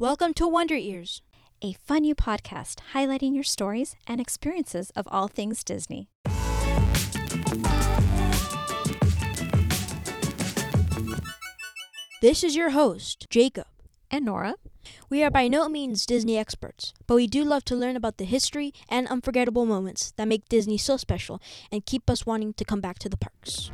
Welcome to Wonder Ears, a fun new podcast highlighting your stories and experiences of all things Disney. This is your host, Jacob. And Nora. We are by no means Disney experts, but we do love to learn about the history and unforgettable moments that make Disney so special and keep us wanting to come back to the parks.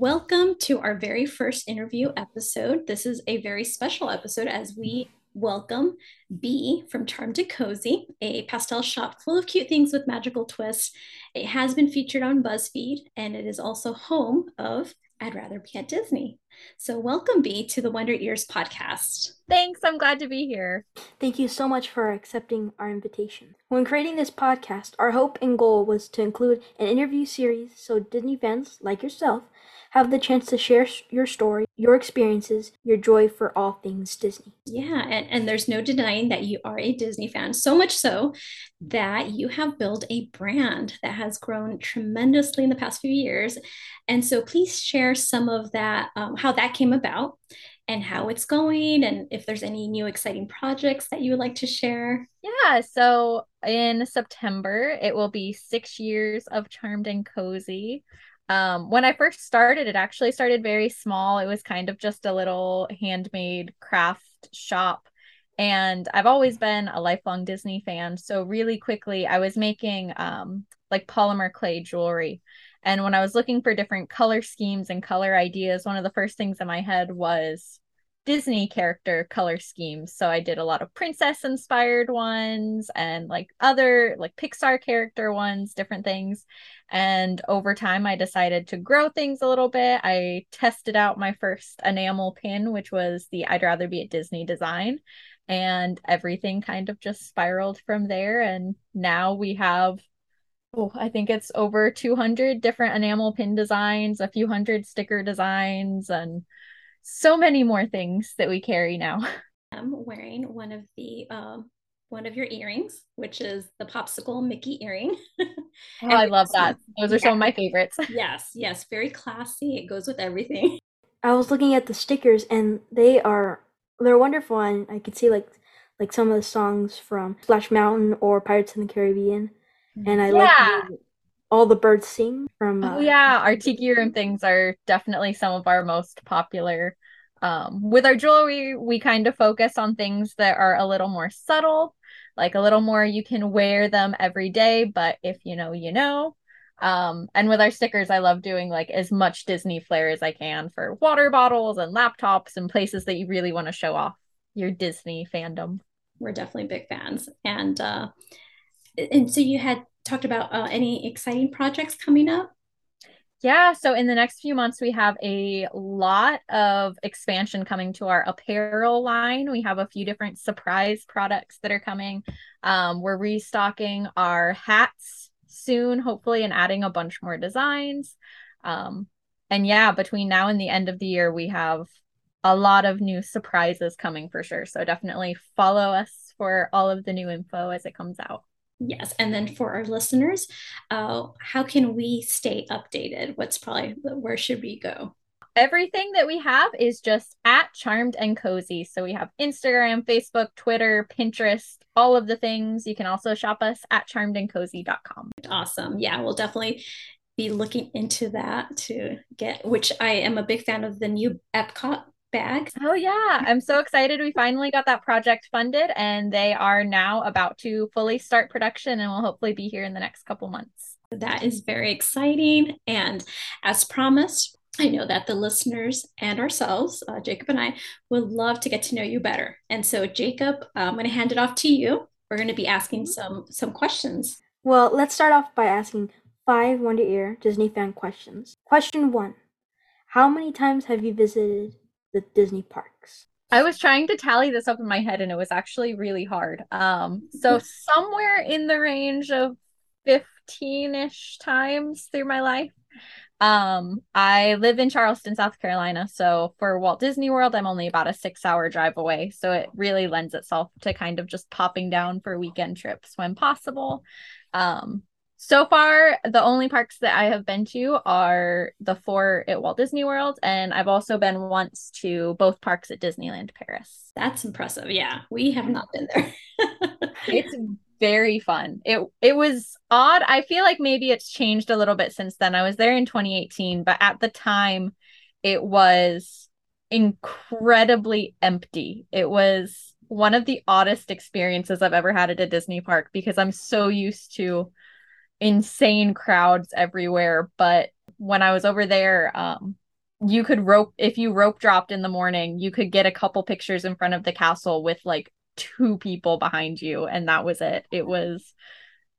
Welcome to our very first interview episode. This is a very special episode as we welcome Bee from Charmed and Cozy, a pastel shop full of cute things with magical twists. It has been featured on BuzzFeed and it is also home of I'd Rather Be at Disney. So, welcome, Bee, to the Wonder Ears podcast. Thanks. I'm glad to be here. Thank you so much for accepting our invitation. When creating this podcast, our hope and goal was to include an interview series so Disney fans like yourself have the chance to share your story, your experiences, your joy for all things Disney. Yeah, and, and there's no denying that you are a Disney fan, so much so that you have built a brand that has grown tremendously in the past few years. And so please share some of that, um, how that came about and how it's going and if there's any new exciting projects that you would like to share. Yeah, so in September, it will be six years of Charmed and Cozy. Um, when I first started, it actually started very small. It was kind of just a little handmade craft shop. And I've always been a lifelong Disney fan. So, really quickly, I was making um, like polymer clay jewelry. And when I was looking for different color schemes and color ideas, one of the first things in my head was Disney character color schemes. So I did a lot of princess inspired ones and like other like Pixar character ones, different things. And over time, I decided to grow things a little bit. I tested out my first enamel pin, which was the I'd rather be at Disney design. And everything kind of just spiraled from there. And now we have oh, I think it's over 200 different enamel pin designs, a few hundred sticker designs, and so many more things that we carry now. I'm wearing one of the um, one of your earrings, which is the popsicle Mickey earring. oh, I love that. Those are yeah. some of my favorites. yes, yes, very classy. It goes with everything. I was looking at the stickers and they are they're wonderful and I could see like like some of the songs from Splash Mountain or Pirates in the Caribbean. And I yeah. like all the birds sing from uh, oh yeah our tiki room things are definitely some of our most popular. Um, with our jewelry we kind of focus on things that are a little more subtle like a little more you can wear them every day but if you know you know. Um, and with our stickers i love doing like as much disney flair as i can for water bottles and laptops and places that you really want to show off your disney fandom. We're definitely big fans. And uh and so you had talked about uh, any exciting projects coming up yeah, so in the next few months, we have a lot of expansion coming to our apparel line. We have a few different surprise products that are coming. Um, we're restocking our hats soon, hopefully, and adding a bunch more designs. Um, and yeah, between now and the end of the year, we have a lot of new surprises coming for sure. So definitely follow us for all of the new info as it comes out. Yes. And then for our listeners, uh, how can we stay updated? What's probably where should we go? Everything that we have is just at Charmed and Cozy. So we have Instagram, Facebook, Twitter, Pinterest, all of the things. You can also shop us at charmedandcozy.com. Awesome. Yeah, we'll definitely be looking into that to get, which I am a big fan of the new Epcot bag. Oh yeah, I'm so excited. We finally got that project funded and they are now about to fully start production and will hopefully be here in the next couple months. That is very exciting and as promised, I know that the listeners and ourselves, uh, Jacob and I, would love to get to know you better. And so, Jacob, I'm going to hand it off to you. We're going to be asking some some questions. Well, let's start off by asking five Wonder Ear Disney fan questions. Question one: How many times have you visited the Disney parks? I was trying to tally this up in my head and it was actually really hard. Um, so somewhere in the range of 15-ish times through my life. Um, I live in Charleston, South Carolina. So for Walt Disney World, I'm only about a six hour drive away. So it really lends itself to kind of just popping down for weekend trips when possible. Um, So far, the only parks that I have been to are the four at Walt Disney World, and I've also been once to both parks at Disneyland Paris. That's impressive. Yeah, we have not been there. it's very fun. It it was odd. I feel like maybe it's changed a little bit since then. I was there in 2018, but at the time it was incredibly empty. It was one of the oddest experiences I've ever had at a Disney park because I'm so used to insane crowds everywhere. But when I was over there, um, you could rope if you rope dropped in the morning, you could get a couple pictures in front of the castle with like two people behind you, and that was it. It was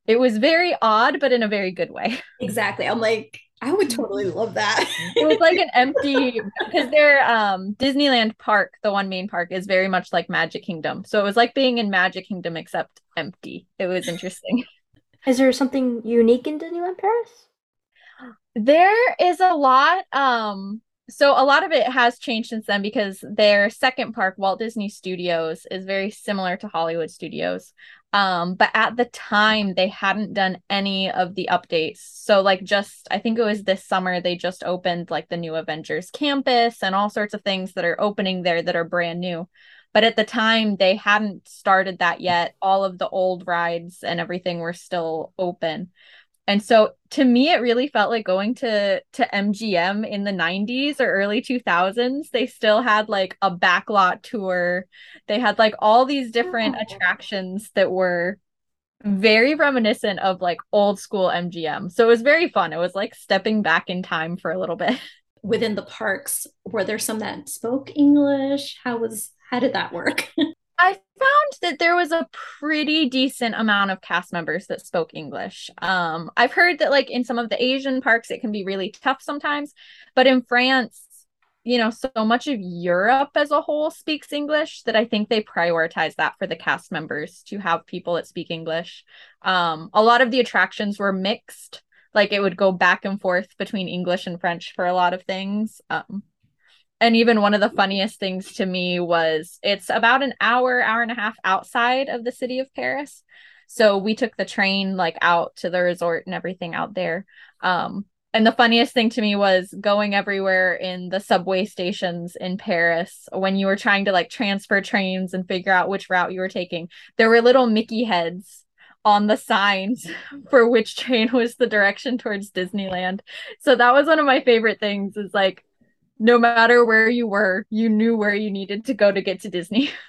it was very odd, but in a very good way. Exactly. I'm like, I would totally love that. it was like an empty because their um Disneyland park, the one main park, is very much like Magic Kingdom. So it was like being in Magic Kingdom except empty. It was interesting. Is there something unique in Disneyland Paris? There is a lot. Um, so a lot of it has changed since then because their second park, Walt Disney Studios, is very similar to Hollywood Studios. Um, but at the time they hadn't done any of the updates. So like just I think it was this summer they just opened like the new Avengers campus and all sorts of things that are opening there that are brand new. But at the time, they hadn't started that yet. All of the old rides and everything were still open. And so to me, it really felt like going to to MGM in the 90s or early 2000s. They still had like a backlot tour. They had like all these different oh. attractions that were very reminiscent of like old school MGM. So it was very fun. It was like stepping back in time for a little bit. Within the parks, were there some that spoke English? How was how did that work? I found that there was a pretty decent amount of cast members that spoke English. Um, I've heard that like in some of the Asian parks it can be really tough sometimes, but in France, you know, so much of Europe as a whole speaks English that I think they prioritize that for the cast members to have people that speak English. Um, a lot of the attractions were mixed, like it would go back and forth between English and French for a lot of things. Um, and even one of the funniest things to me was it's about an hour hour and a half outside of the city of paris so we took the train like out to the resort and everything out there um and the funniest thing to me was going everywhere in the subway stations in Paris when you were trying to like transfer trains and figure out which route you were taking. There were little Mickey heads on the signs for which train was the direction towards Disneyland. So that was one of my favorite things is like no matter where you were, you knew where you needed to go to get to Disney.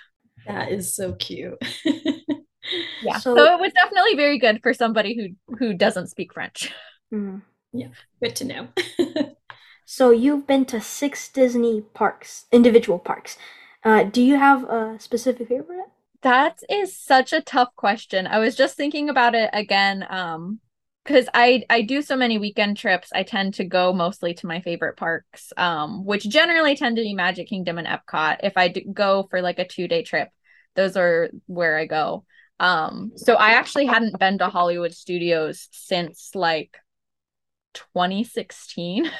That is so cute. yeah. So, so, it was definitely very good for somebody who who doesn't speak French. Mm-hmm. Yeah, good to know. so you've been to six Disney parks, individual parks. Uh, do you have a specific favorite? That is such a tough question. I was just thinking about it again um, because I I do so many weekend trips, I tend to go mostly to my favorite parks, um, which generally tend to be Magic Kingdom and Epcot. If I go for like a two day trip, those are where I go. Um, so I actually hadn't been to Hollywood Studios since like 2016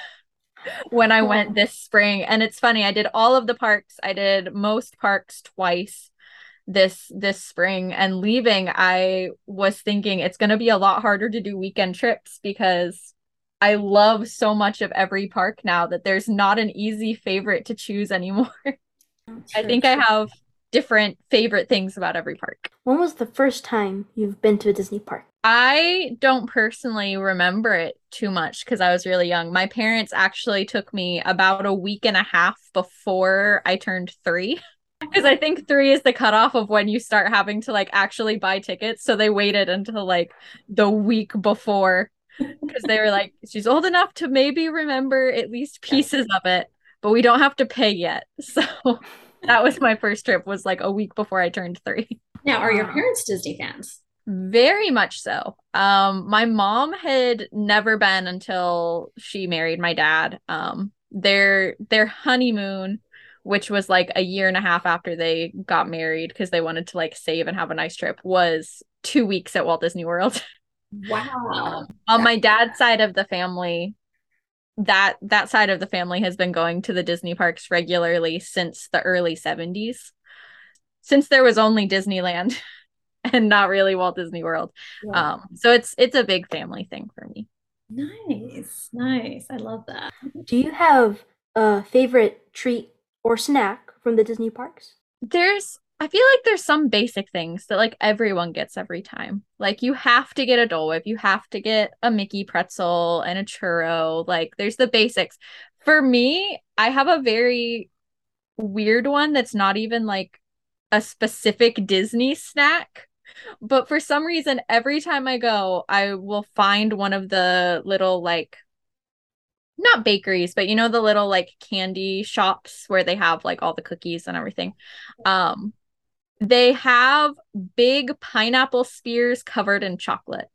when I went this spring. And it's funny, I did all of the parks. I did most parks twice this this spring and leaving i was thinking it's going to be a lot harder to do weekend trips because i love so much of every park now that there's not an easy favorite to choose anymore. Oh, I think i have different favorite things about every park. When was the first time you've been to a disney park? I don't personally remember it too much because i was really young. My parents actually took me about a week and a half before i turned three because I think three is the cutoff of when you start having to like actually buy tickets. So they waited until like the week before because they were like, she's old enough to maybe remember at least pieces of it, but we don't have to pay yet. So that was my first trip was like a week before I turned three. Now, are your parents Disney fans? Very much so. Um, my mom had never been until she married my dad. Um, their their honeymoon which was like a year and a half after they got married because they wanted to like save and have a nice trip, was two weeks at Walt Disney World. Wow. on my dad's side of the family, that that side of the family has been going to the Disney parks regularly since the early 70s. Since there was only Disneyland. and not really Walt Disney World. Yeah. Um, so it's it's a big family thing for me. Nice, nice. I love that. Do you have a favorite treat or snack from the Disney parks? There's I feel like there's some basic things that like everyone gets every time. Like you have to get a Dole Whip, you have to get a Mickey pretzel and a churro. Like there's the basics. For me, I have a very weird one that's not even like a specific Disney snack. But for some reason, every time I go, I will find one of the little like not bakeries, but you know the little like candy shops where they have like all the cookies and everything. Um they have big pineapple spears covered in chocolate.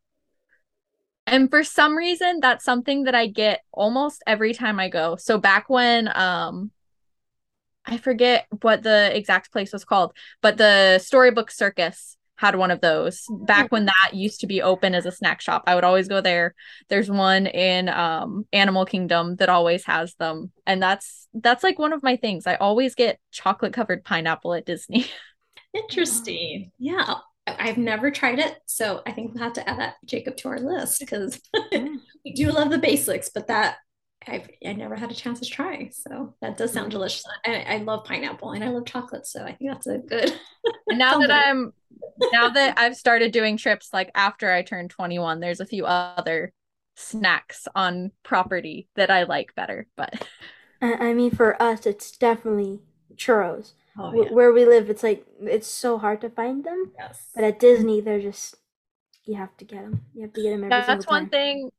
And for some reason that's something that I get almost every time I go. So back when um I forget what the exact place was called, but the Storybook Circus had one of those back when that used to be open as a snack shop. I would always go there. There's one in um Animal Kingdom that always has them. And that's that's like one of my things. I always get chocolate covered pineapple at Disney. Interesting. Yeah. I- I've never tried it, so I think we'll have to add that Jacob to our list because we do love the basics, but that I've I never had a chance to try. So that does sound mm. delicious. I, I love pineapple and I love chocolate, so I think that's a good. And now that. I'm now that I've started doing trips like after I turned 21, there's a few other snacks on property that I like better, but I I mean, for us, it's definitely churros. oh yeah, Where we live, it's like it's so hard to find them. yes. But at Disney, they're just you have to get them. You have to get them every that's single one time. thing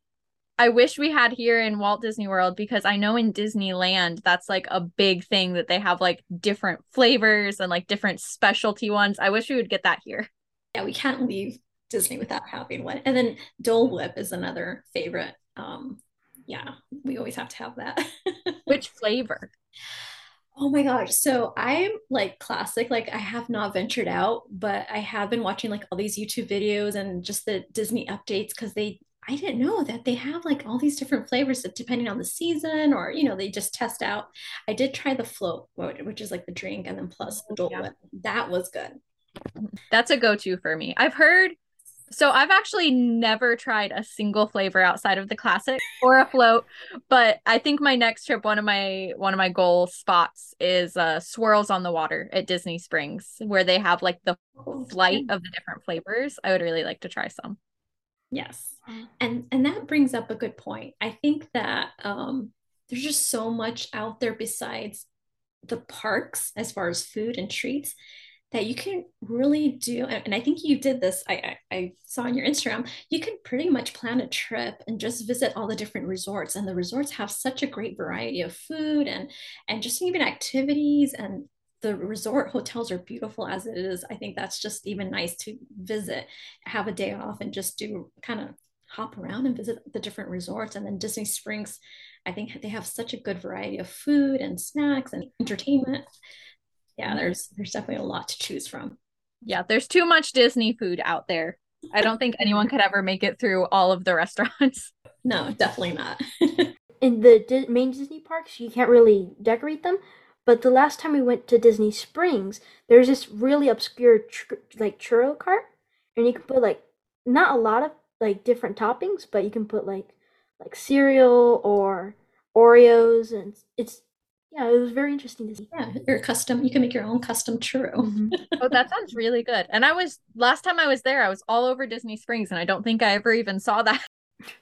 I wish we had here in Walt Disney World because I know in Disneyland that's like a big thing that they have like different flavors and like different specialty ones. I wish we would get that here. yeah, we can't leave Disney without having one. And then Dole Whip is another favorite. Um, yeah, we always have to have that. Which flavor? Oh my gosh. So I'm like classic, like I have not ventured out, but I have been watching like all these YouTube videos and just the Disney updates because they, I didn't know that they have like all these different flavors that depending on the season or, you know, they just test out. I did try the float, which is like the drink, and then plus the Dole Yeah. That was good. That's a go-to for me. I've heard so I've actually never tried a single flavor outside of the classic or a float, but I think my next trip one of my one of my goal spots is uh swirls on the water at Disney Springs where they have like the flight of the different flavors. I would really like to try some. Yes. And and that brings up a good point. I think that um, there's just so much out there besides the parks as far as food and treats that you can really do. And, and I think you did this. I, I I saw on your Instagram. You can pretty much plan a trip and just visit all the different resorts. And the resorts have such a great variety of food and and just even activities and the resort hotels are beautiful as it is. I think that's just even nice to visit, have a day off, and just do kind of hop around and visit the different resorts. And then Disney Springs, I think they have such a good variety of food and snacks and entertainment. Yeah, mm-hmm. there's there's definitely a lot to choose from. Yeah, there's too much Disney food out there. I don't think anyone could ever make it through all of the restaurants. No, definitely not. in the Di- main Disney parks, you can't really decorate them. But the last time we went to Disney Springs, there's this really obscure tr- like churro cart, and you can put like not a lot of like different toppings, but you can put like like cereal or Oreos, and it's yeah, it was very interesting to see. yeah, your custom, you can make your own custom churro. Mhm. Oh, that sounds really good. And I was last time I was there, I was all over Disney Springs and I don't think I ever even saw that.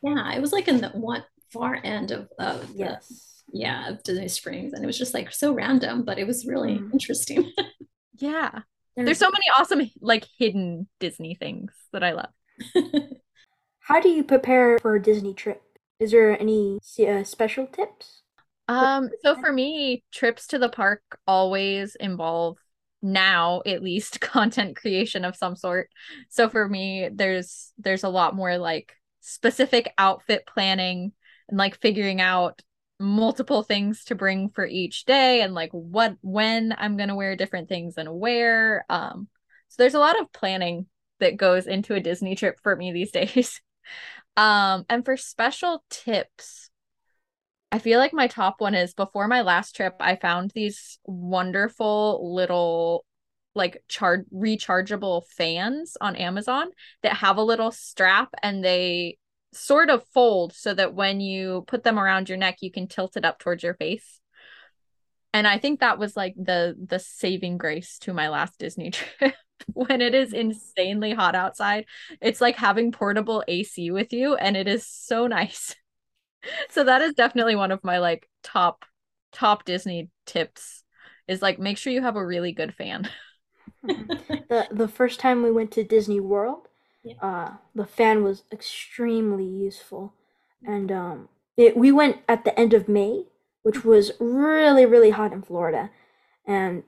Yeah, it was like in the one far end of, of the, Yes. Yeah, of Disney Springs. And it was just like so random, but it was really Mhm. interesting. Yeah. There's so many awesome like hidden Disney things that I love. How do you prepare for a Disney trip? Is there any uh, special tips? Um, so for me, trips to the park always involve now at least content creation of some sort. So for me, there's there's a lot more like specific outfit planning and like figuring out multiple things to bring for each day and like what when I'm gonna wear different things and where. Um, so there's a lot of planning that goes into a Disney trip for me these days. Um, and for special tips, I feel like my top one is before my last trip, I found these wonderful little like char- rechargeable fans on Amazon that have a little strap and they sort of fold so that when you put them around your neck you can tilt it up towards your face. And I think that was like the the saving grace to my last Disney trip. when it is insanely hot outside, it's like having portable AC with you and it is so nice. so that is definitely one of my like top top Disney tips is like make sure you have a really good fan. the the first time we went to Disney World, yeah. uh, the fan was extremely useful, and um, it we went at the end of May, which was really really hot in Florida, and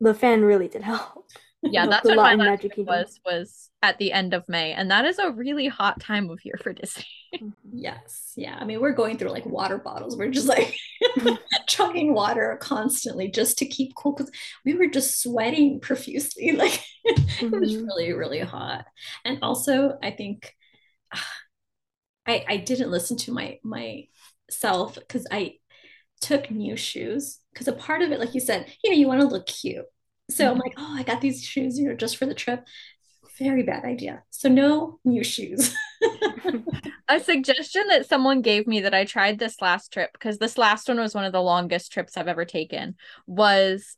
the fan really did help. Yeah, that's what my last was was at the end of May, and that is a really hot time of year for Disney. Mm-hmm. yes, yeah. I mean, we're going through like water bottles. We're just like chugging water constantly just to keep cool because we were just sweating profusely. Like mm-hmm. it was mm-hmm. really, really hot. And also, I think uh, I I didn't listen to my myself because I took new shoes because a part of it, like you said, you know, you want to look cute. So I'm like, oh, I got these shoes, you know, just for the trip. Very bad idea. So no new shoes. a suggestion that someone gave me that I tried this last trip because this last one was one of the longest trips I've ever taken was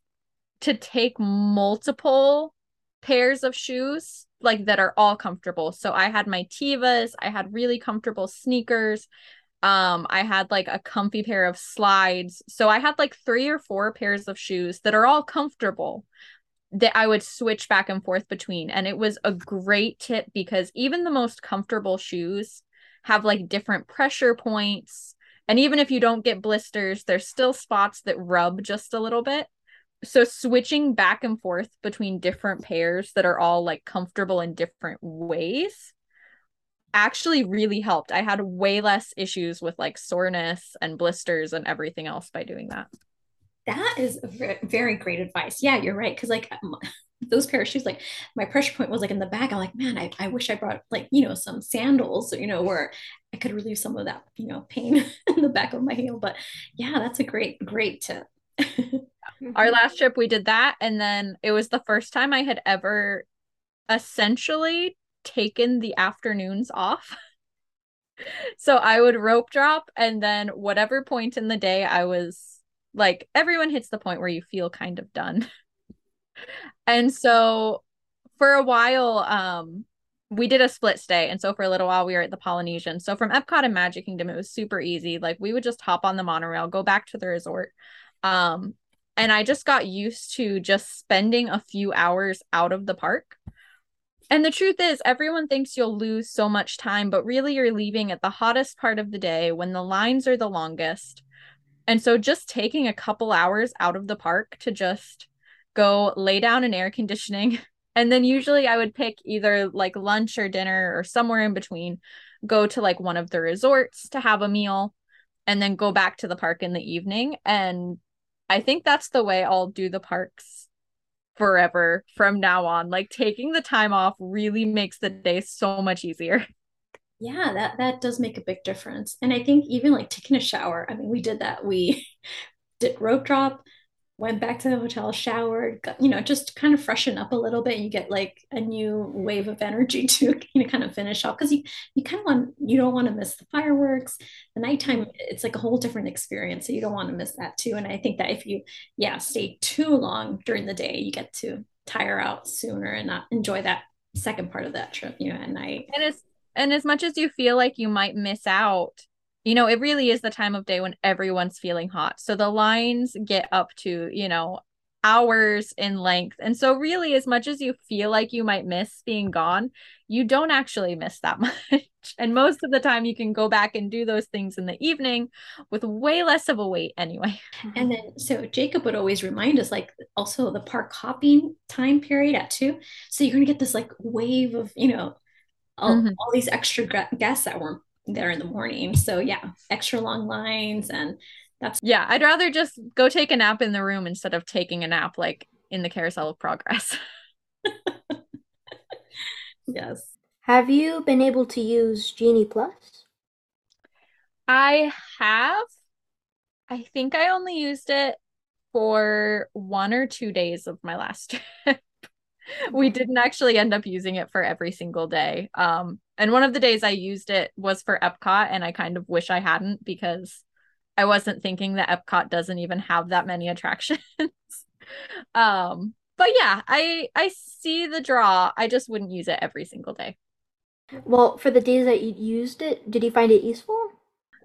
to take multiple pairs of shoes like that are all comfortable. So I had my Tevas, I had really comfortable sneakers. Um, I had like a comfy pair of slides. So I had like three or four pairs of shoes that are all comfortable that I would switch back and forth between. And it was a great tip because even the most comfortable shoes have like different pressure points. And even if you don't get blisters, there's still spots that rub just a little bit. So switching back and forth between different pairs that are all like comfortable in different ways actually really helped. I had way less issues with like soreness and blisters and everything else by doing that. That is very great advice. Yeah, you're right. Cause like those pair of shoes, like my pressure point was like in the back. I'm like, man, I, I wish I brought like, you know, some sandals, you know, where I could relieve some of that, you know, pain in the back of my heel. But yeah, that's a great, great tip. Our last trip, we did that. And then it was the first time I had ever essentially taken the afternoons off. so I would rope drop and then whatever point in the day I was like everyone hits the point where you feel kind of done. and so for a while um we did a split stay and so for a little while we were at the Polynesian. So from Epcot and Magic Kingdom it was super easy. Like we would just hop on the monorail, go back to the resort. Um and I just got used to just spending a few hours out of the park. And the truth is, everyone thinks you'll lose so much time, but really you're leaving at the hottest part of the day when the lines are the longest. And so just taking a couple hours out of the park to just go lay down in air conditioning. And then usually I would pick either like lunch or dinner or somewhere in between, go to like one of the resorts to have a meal, and then go back to the park in the evening. And I think that's the way I'll do the parks forever from now on. Like taking the time off really makes the day so much easier. Yeah, that that does make a big difference. And I think even like taking a shower, I mean, we did that. We did rope drop, went back to the hotel, showered, got, you know, just kind of freshen up a little bit. And you get like a new wave of energy to you know kind of finish off because you you kind of want you don't want to miss the fireworks. The nighttime it's like a whole different experience, so you don't want to miss that too. And I think that if you yeah stay too long during the day, you get to tire out sooner and not enjoy that second part of that trip, you know, at night. And it's and as much as you feel like you might miss out you know, it really is the time of day when everyone's feeling hot. So the lines get up to, you know, hours in length. And so, really, as much as you feel like you might miss being gone, you don't actually miss that much. and most of the time, you can go back and do those things in the evening with way less of a wait anyway. And then, so Jacob would always remind us, like, also the park hopping time period at two. So you're going to get this like wave of, you know, all, mm-hmm. all these extra guests that weren't there in the morning. So yeah, extra long lines and that's yeah, I'd rather just go take a nap in the room instead of taking a nap like in the carousel of progress. yes. Have you been able to use Genie Plus? I have. I think I only used it for one or two days of my last trip. we didn't actually end up using it for every single day. Um, and one of the days I used it was for Epcot, and I kind of wish I hadn't because I wasn't thinking that Epcot doesn't even have that many attractions. um, but yeah, I I see the draw. I just wouldn't use it every single day. Well, for the days that you used it, did you find it useful?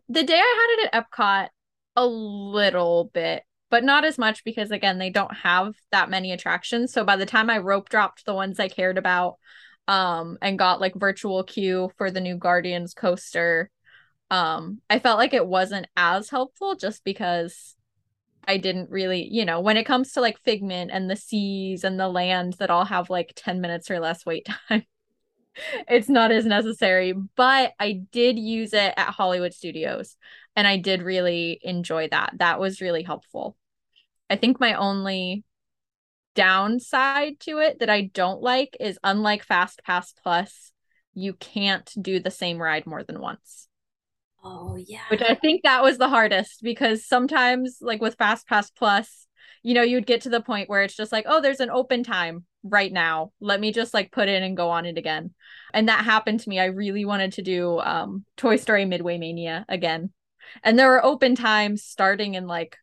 The day I had it at Epcot, a little bit, but not as much because again, they don't have that many attractions. So by the time I rope dropped the ones I cared about, um, and got like virtual queue for the new Guardians coaster, um, I felt like it wasn't as helpful just because I didn't really, you know, when it comes to like Figment and the seas and the land that all have like 10 minutes or less wait time, it's not as necessary. But I did use it at Hollywood Studios and I did really enjoy that. That was really helpful. I think my only downside to it that I don't like is unlike Fast Pass Plus, you can't do the same ride more than once. Oh yeah. Which I think that was the hardest because sometimes like with Fast Pass Plus, you know, you'd get to the point where it's just like, oh, there's an open time right now. Let me just like put in and go on it again. And that happened to me. I really wanted to do um Toy Story Midway Mania again. And there were open times starting in like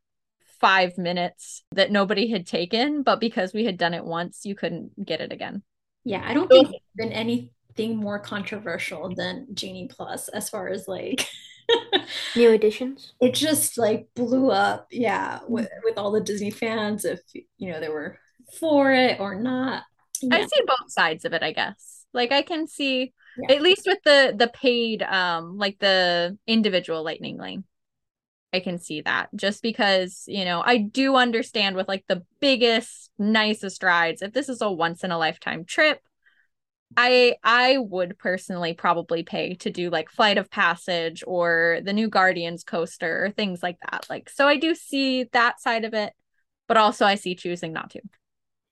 five minutes that nobody had taken, but because we had done it once, you couldn't get it again. Yeah, I don't think there's been anything more controversial than Genie Plus as far as like New additions? it just like blew up, yeah, with, with all the Disney fans if you know they were for it or not. I Yeah. see both sides of it, I guess. Like I can see Yeah. at least with the the paid um like the individual lightning lane. I can see that just because, you know, I do understand with like the biggest nicest rides if this is a once in a lifetime trip, I I would personally probably pay to do like Flight of Passage or the new Guardians coaster or things like that. Like so I do see that side of it, but also I see choosing not to.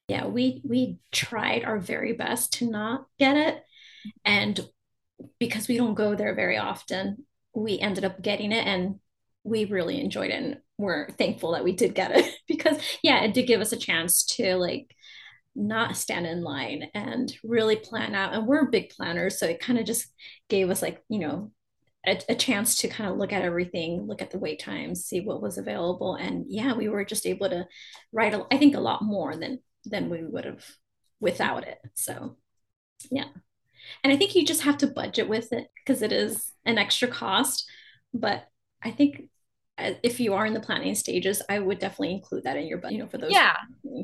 yeah we we tried our very best to not get it and because we don't go there very often we ended up getting it and we really enjoyed it and we're thankful that we did get it because yeah it did give us a chance to like not stand in line and really plan out and we're big planners so it kind of just gave us like you know a, a chance to kind of look at everything look at the wait times see what was available and yeah we were just able to write a, i think a lot more than than we would have without it so yeah. And i think you just have to budget with it because it is an extra cost but i think if you are in the planning stages i would definitely include that in your budget you know for those Yeah.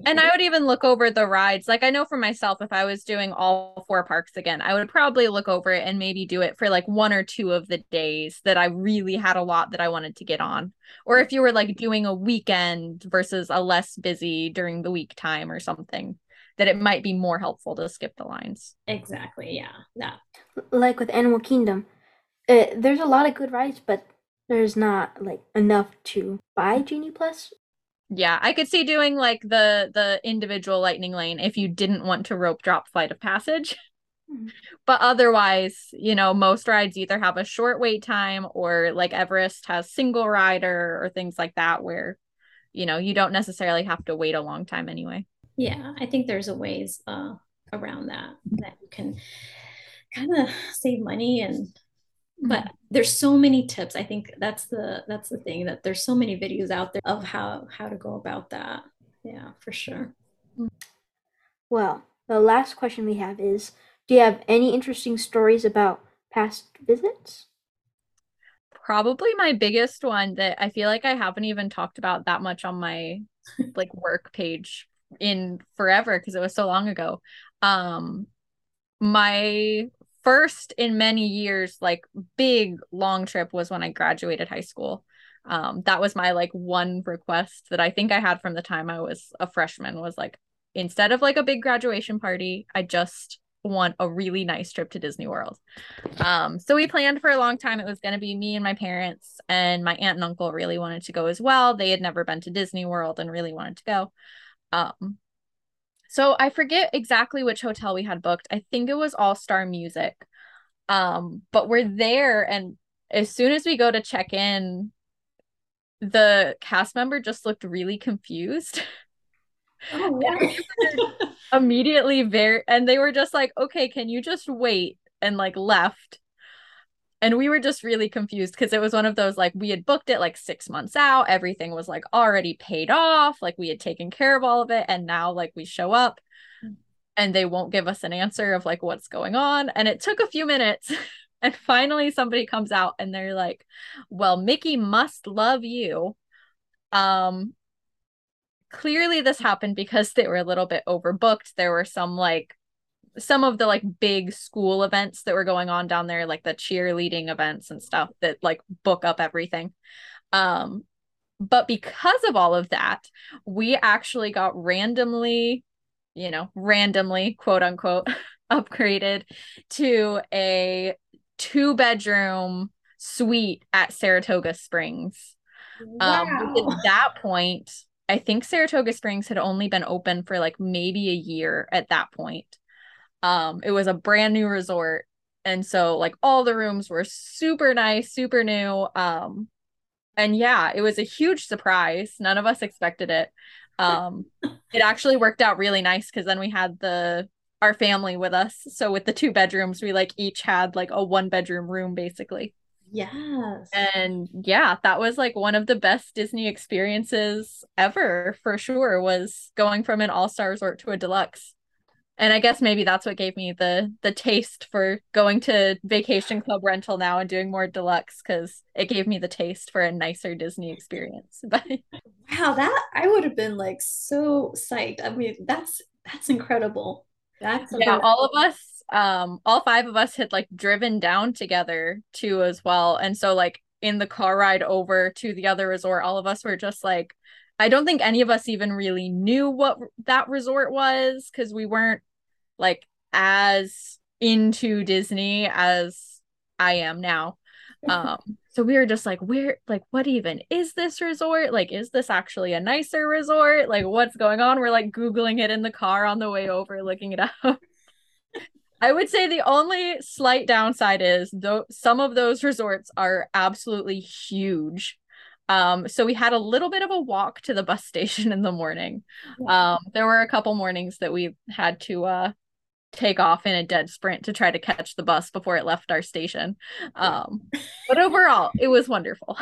And I would even look over the rides. Like I know for myself, if I was doing all four parks again, I would probably look over it and maybe do it for like one or two of the days that I really had a lot that I wanted to get on. Or if you were like doing a weekend versus a less busy during the week time or something, that it might be more helpful to skip the lines. exactly yeah yeah Like with Animal Kingdom, uh, there's a lot of good rides, but there's not like enough to buy Genie Plus. Yeah, I could see doing like the the individual lightning lane if you didn't want to rope drop flight of passage. Mhm. But otherwise, you know, most rides either have a short wait time or like Everest has single rider or things like that where you know, you don't necessarily have to wait a long time anyway. yeah i think there's a ways uh around that that you can kind of save money and but there's so many tips i think that's the that's the thing that there's so many videos out there of how how to go about that yeah for sure Well, the last question we have is Do you have any interesting stories about past visits? Probably my biggest one that I feel like I haven't even talked about that much on my like work page in forever because it was so long ago. Um my first in many years like big long trip was when I graduated high school. Um that was my like one request that I think I had from the time I was a freshman was like instead of like a big graduation party, I just want a really nice trip to Disney World. Um, so we planned for a long time. It was going to be me and my parents, and my aunt and uncle really wanted to go as well. They had never been to Disney World and really wanted to go. Um, so I forget exactly which hotel we had booked. I think it was All Star Music. Um, but we're there, and as soon as we go to check in, the cast member just looked really confused. Oh, immediately very and they were just like, "Okay, can you just wait?" and like left. And we were just really confused because it was one of those like we had booked it like 6 months out, everything was like already paid off, like we had taken care of all of it and now like we show up and they won't give us an answer of like what's going on and it took a few minutes and finally somebody comes out and they're like, "Well, Mickey must love you." Um clearly this happened because they were a little bit overbooked. There were some like some of the like big school events that were going on down there like the cheerleading events and stuff that like book up everything. Um but because of all of that, we actually got randomly, you know, randomly quote unquote upgraded to a two bedroom suite at Saratoga Springs. wow. Um, at that point, I think Saratoga Springs had only been open for like maybe a year at that point. Um, it was a brand new resort. And so like all the rooms were super nice, super new. Um, and yeah, it was a huge surprise. None of us expected it. Um, it actually worked out really nice because then we had the our family with us. So with the two bedrooms, we like each had like a one bedroom room basically. yes. And yeah, that was like one of the best Disney experiences ever for sure was going from an all-star resort to a deluxe. And I guess maybe that's what gave me the the taste for going to vacation club rental now and doing more deluxe cuz it gave me the taste for a nicer Disney experience. But Wow, that I would have been like so psyched. I mean, that's that's incredible. That's yeah, about- all of us um all five of us had like driven down together too as well and so like in the car ride over to the other resort all of us were just like i don't think any of us even really knew what that resort was because we weren't like as into disney as i am now. Um so we were just like where like what even is this resort? Like is this actually a nicer resort? Like what's going on? We're like googling it in the car on the way over looking it up. I would say the only slight downside is though some of those resorts are absolutely huge. Um, so we had a little bit of a walk to the bus station in the morning. Um, there were a couple mornings that we had to uh take off in a dead sprint to try to catch the bus before it left our station. Um, but overall, it was wonderful.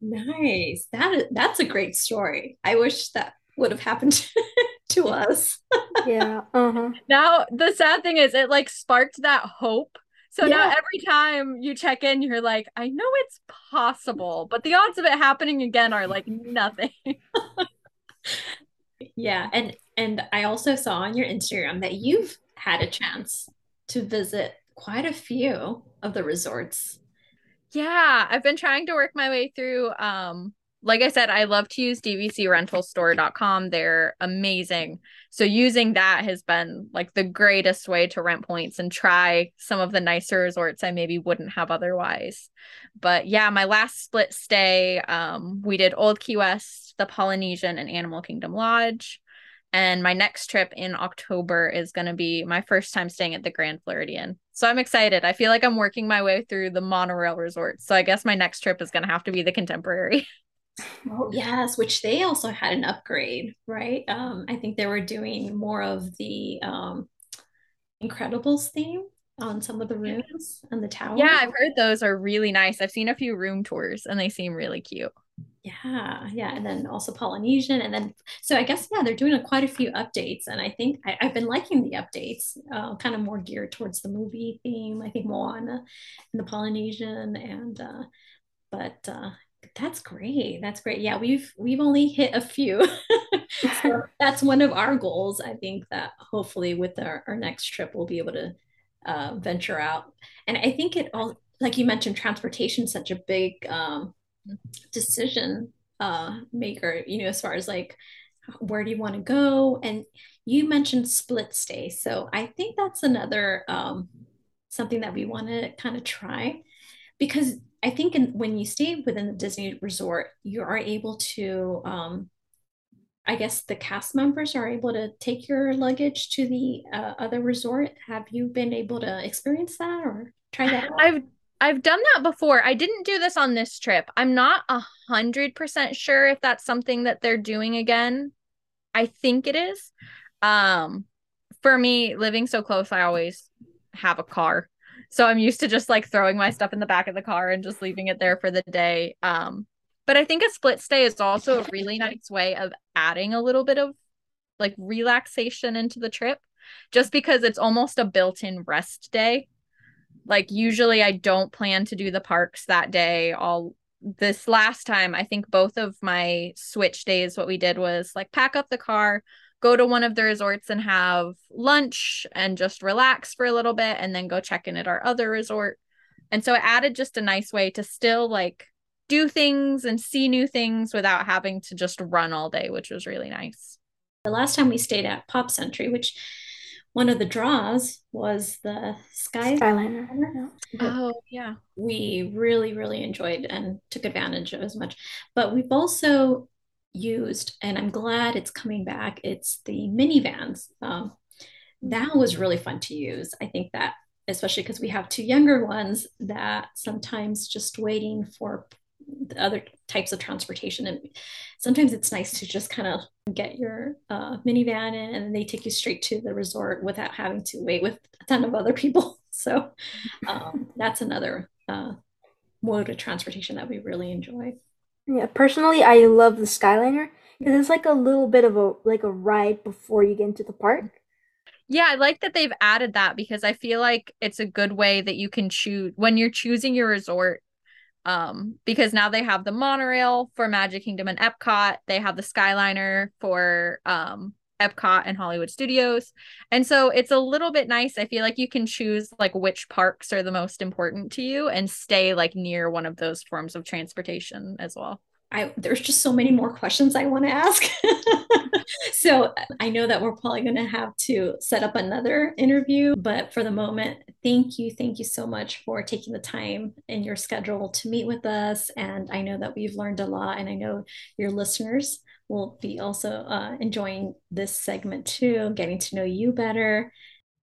nice. That is that's a great story. I wish that would have happened to us. Yeah. Uh huh. Now, the sad thing is it like sparked that hope. So now every time you check in, you're like, I know it's possible, but the odds of it happening again are like nothing. Yeah, and and I also saw on your Instagram that you've had a chance to visit quite a few of the resorts. Yeah, I've been trying to work my way through um like I said, I love to use dvcrentalstore.com. They're amazing. So using that has been like the greatest way to rent points and try some of the nicer resorts I maybe wouldn't have otherwise. But yeah, my last split stay, um, we did Old Key West, the Polynesian, and Animal Kingdom Lodge. And my next trip in October is going to be my first time staying at the Grand Floridian. So I'm excited. I feel like I'm working my way through the monorail resorts. So I guess my next trip is going to have to be the contemporary. Oh, yes, which they also had an upgrade, right? Um, I think they were doing more of the um, Incredibles theme on some of the rooms and the tower. yeah, I've heard those are really nice. I've seen a few room tours and they seem really cute. Yeah, yeah, and then also Polynesian, and then so I guess yeah, they're doing a, quite a few updates, and I think I, I've been liking the updates, uh, kind of more geared towards the movie theme. I think Moana and the Polynesian, and uh, but uh, that's great. That's great. Yeah, we've we've only hit a few. so that's one of our goals. I think that hopefully with our, our next trip we'll be able to uh, venture out. And I think it all like you mentioned, transportation such a big um, decision uh, maker, you know, as far as like where do you want to go? And you mentioned split stay. So I think that's another um, something that we want to kind of try because I think in, when you stay within the Disney resort, you are able to, um, I guess the cast members are able to take your luggage to the uh, other resort. Have you been able to experience that or try that? I've I've done that before. I didn't do this on this trip. I'm not a hundred percent sure if that's something that they're doing again. I think it is. Um, for me, living so close, I always have a car. So I'm used to just like throwing my stuff in the back of the car and just leaving it there for the day. Um, but I think a split stay is also a really nice way of adding a little bit of like relaxation into the trip just because it's almost a built-in rest day. Like usually I don't plan to do the parks that day. All this last time, I think both of my switch days what we did was like pack up the car, go to one of the resorts and have lunch and just relax for a little bit and then go check in at our other resort. And so it added just a nice way to still like do things and see new things without having to just run all day, which was really nice. The last time we stayed at Pop Century, which one of the draws was the Sky Skyliner. Oh, yeah. We really, really enjoyed and took advantage of as much. But we've also used, and I'm glad it's coming back, it's the Minnie Vans. Um, that was really fun to use. I think that, especially because we have two younger ones, that sometimes just waiting for the other types of transportation and sometimes it's nice to just kind of get your uh, Minnie Van in and they take you straight to the resort without having to wait with a ton of other people so um, that's another uh, mode of transportation that we really enjoy Yeah, personally, I love the Skyliner because it's like a little bit of a like a ride before you get into the park. Yeah, I like that they've added that because I feel like it's a good way that you can choose when you're choosing your resort. Um, because now they have the monorail for Magic Kingdom and Epcot, they have the Skyliner for um Epcot and Hollywood Studios. And so it's a little bit nice. I feel like you can choose like which parks are the most important to you and stay like near one of those forms of transportation as well. I there's just so many more questions I want to ask. so I know that we're probably going to have to set up another interview, but for the moment, thank you, thank you so much for taking the time in your schedule to meet with us. And I know that we've learned a lot, and I know your listeners will be also uh, enjoying this segment too, getting to know you better.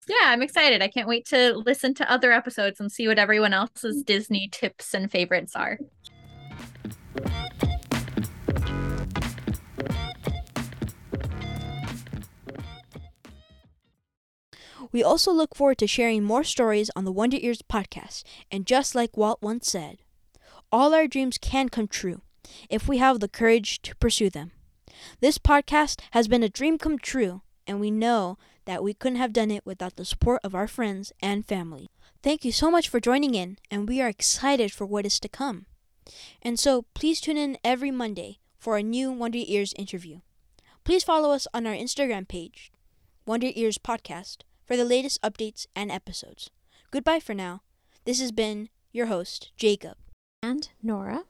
Yeah, I'm excited. I can't wait to listen to other episodes and see what everyone else's Disney tips and favorites are. We also look forward to sharing more stories on the Wonder Ears podcast. And just like Walt once said, all our dreams can come true if we have the courage to pursue them. This podcast has been a dream come true, and we know that we couldn't have done it without the support of our friends and family. Thank you so much for joining in, and we are excited for what is to come. And so please tune in every Monday for a new Wonder Ears interview. Please follow us on our Instagram page, Wonder Ears Podcast, for the latest updates and episodes. Goodbye for now. This has been your host, Jacob. And Nora.